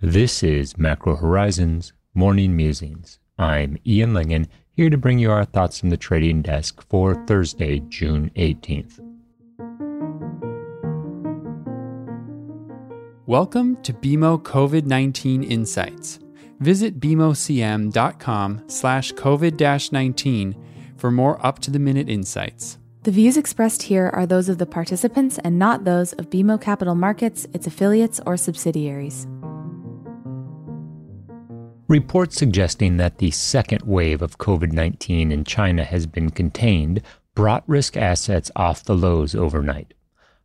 This is Macro Horizons Morning Musings. I'm Ian Lyngen, here to bring you our thoughts from the trading desk for Thursday, June 18th. Welcome to BMO COVID-19 Insights. Visit bmocm.com slash COVID-19 for more up-to-the-minute insights. The views expressed here are those of the participants and not those of BMO Capital Markets, its affiliates, or subsidiaries. Reports suggesting that the second wave of COVID 19 in China has been contained brought risk assets off the lows overnight,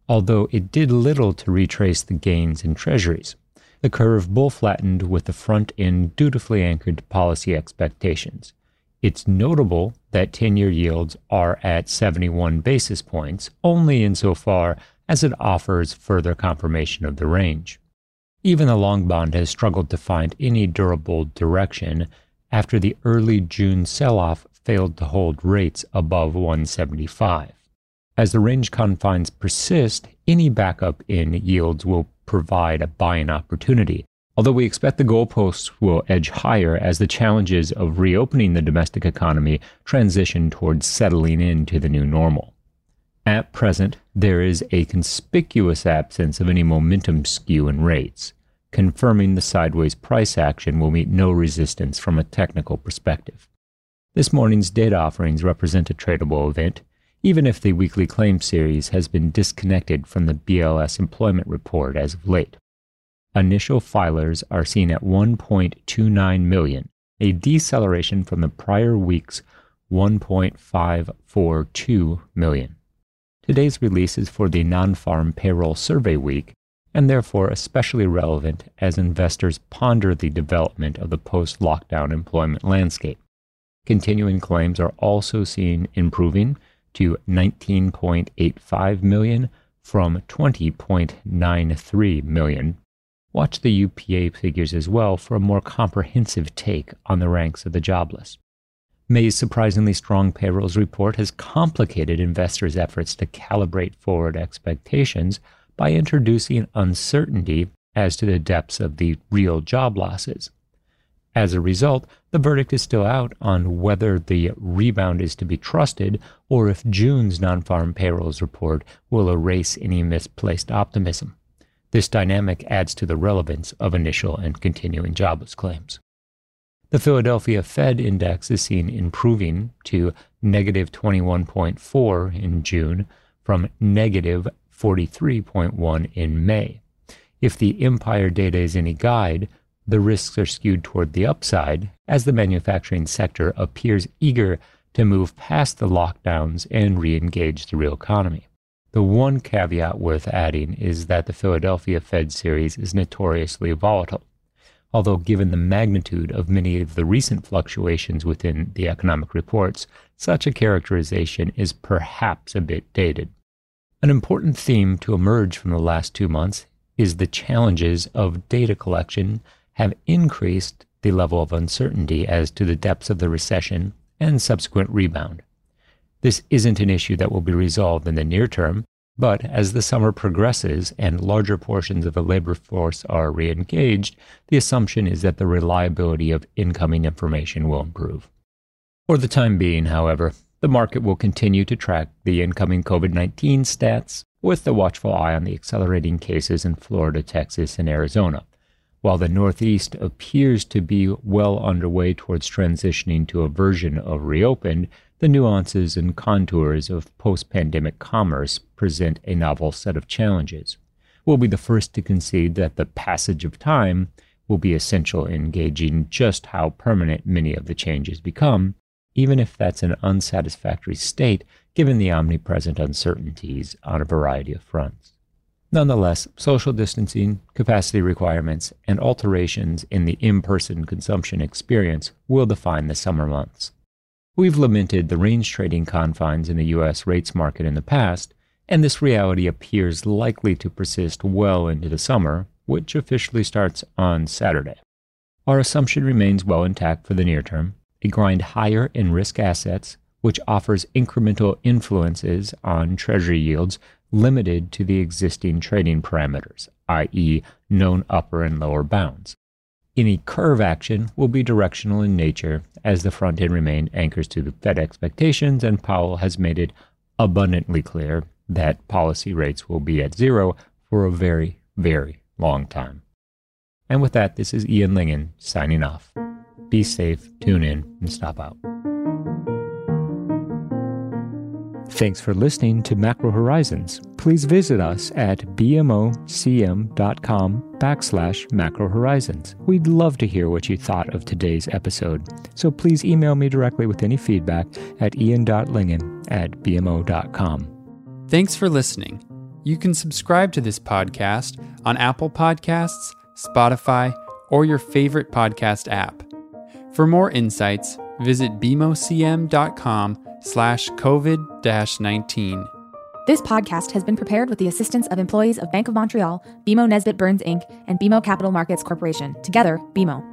although it did little to retrace the gains in treasuries. The curve bull flattened with the front end dutifully anchored to policy expectations. It's notable that 10 year yields are at 71 basis points, only insofar as it offers further confirmation of the range. Even the long bond has struggled to find any durable direction after the early June sell off failed to hold rates above 175. As the range confines persist, any backup in yields will provide a buying opportunity, although we expect the goalposts will edge higher as the challenges of reopening the domestic economy transition towards settling into the new normal. At present, there is a conspicuous absence of any momentum skew in rates, confirming the sideways price action will meet no resistance from a technical perspective. This morning's data offerings represent a tradable event, even if the weekly claim series has been disconnected from the BLS employment report as of late. Initial filers are seen at 1.29 million, a deceleration from the prior week's 1.542 million. Today's release is for the non farm payroll survey week and therefore especially relevant as investors ponder the development of the post lockdown employment landscape. Continuing claims are also seen improving to 19.85 million from 20.93 million. Watch the UPA figures as well for a more comprehensive take on the ranks of the jobless. May's surprisingly strong payrolls report has complicated investors' efforts to calibrate forward expectations by introducing uncertainty as to the depths of the real job losses. As a result, the verdict is still out on whether the rebound is to be trusted or if June's non farm payrolls report will erase any misplaced optimism. This dynamic adds to the relevance of initial and continuing jobless claims. The Philadelphia Fed index is seen improving to negative 21.4 in June from negative 43.1 in May. If the Empire data is any guide, the risks are skewed toward the upside as the manufacturing sector appears eager to move past the lockdowns and re engage the real economy. The one caveat worth adding is that the Philadelphia Fed series is notoriously volatile although given the magnitude of many of the recent fluctuations within the economic reports, such a characterization is perhaps a bit dated. An important theme to emerge from the last two months is the challenges of data collection have increased the level of uncertainty as to the depths of the recession and subsequent rebound. This isn't an issue that will be resolved in the near term, but as the summer progresses and larger portions of the labor force are re engaged, the assumption is that the reliability of incoming information will improve. For the time being, however, the market will continue to track the incoming COVID 19 stats with a watchful eye on the accelerating cases in Florida, Texas, and Arizona. While the Northeast appears to be well underway towards transitioning to a version of reopened, the nuances and contours of post pandemic commerce present a novel set of challenges. We'll be the first to concede that the passage of time will be essential in gauging just how permanent many of the changes become, even if that's an unsatisfactory state given the omnipresent uncertainties on a variety of fronts. Nonetheless, social distancing, capacity requirements, and alterations in the in person consumption experience will define the summer months. We've lamented the range trading confines in the U.S. rates market in the past, and this reality appears likely to persist well into the summer, which officially starts on Saturday. Our assumption remains well intact for the near term a grind higher in risk assets, which offers incremental influences on Treasury yields limited to the existing trading parameters, i.e., known upper and lower bounds. Any curve action will be directional in nature as the front end remained anchors to the Fed expectations, and Powell has made it abundantly clear that policy rates will be at zero for a very, very long time. And with that, this is Ian Lyngen signing off. Be safe, tune in, and stop out. Thanks for listening to Macro Horizons. Please visit us at bmocm.com backslash macro horizons. We'd love to hear what you thought of today's episode, so please email me directly with any feedback at ian.lyngen at bmo.com. Thanks for listening. You can subscribe to this podcast on Apple Podcasts, Spotify, or your favorite podcast app. For more insights, visit bmocm.com slash COVID-19. This podcast has been prepared with the assistance of employees of Bank of Montreal, BMO Nesbitt Burns Inc., and BMO Capital Markets Corporation, together, BMO.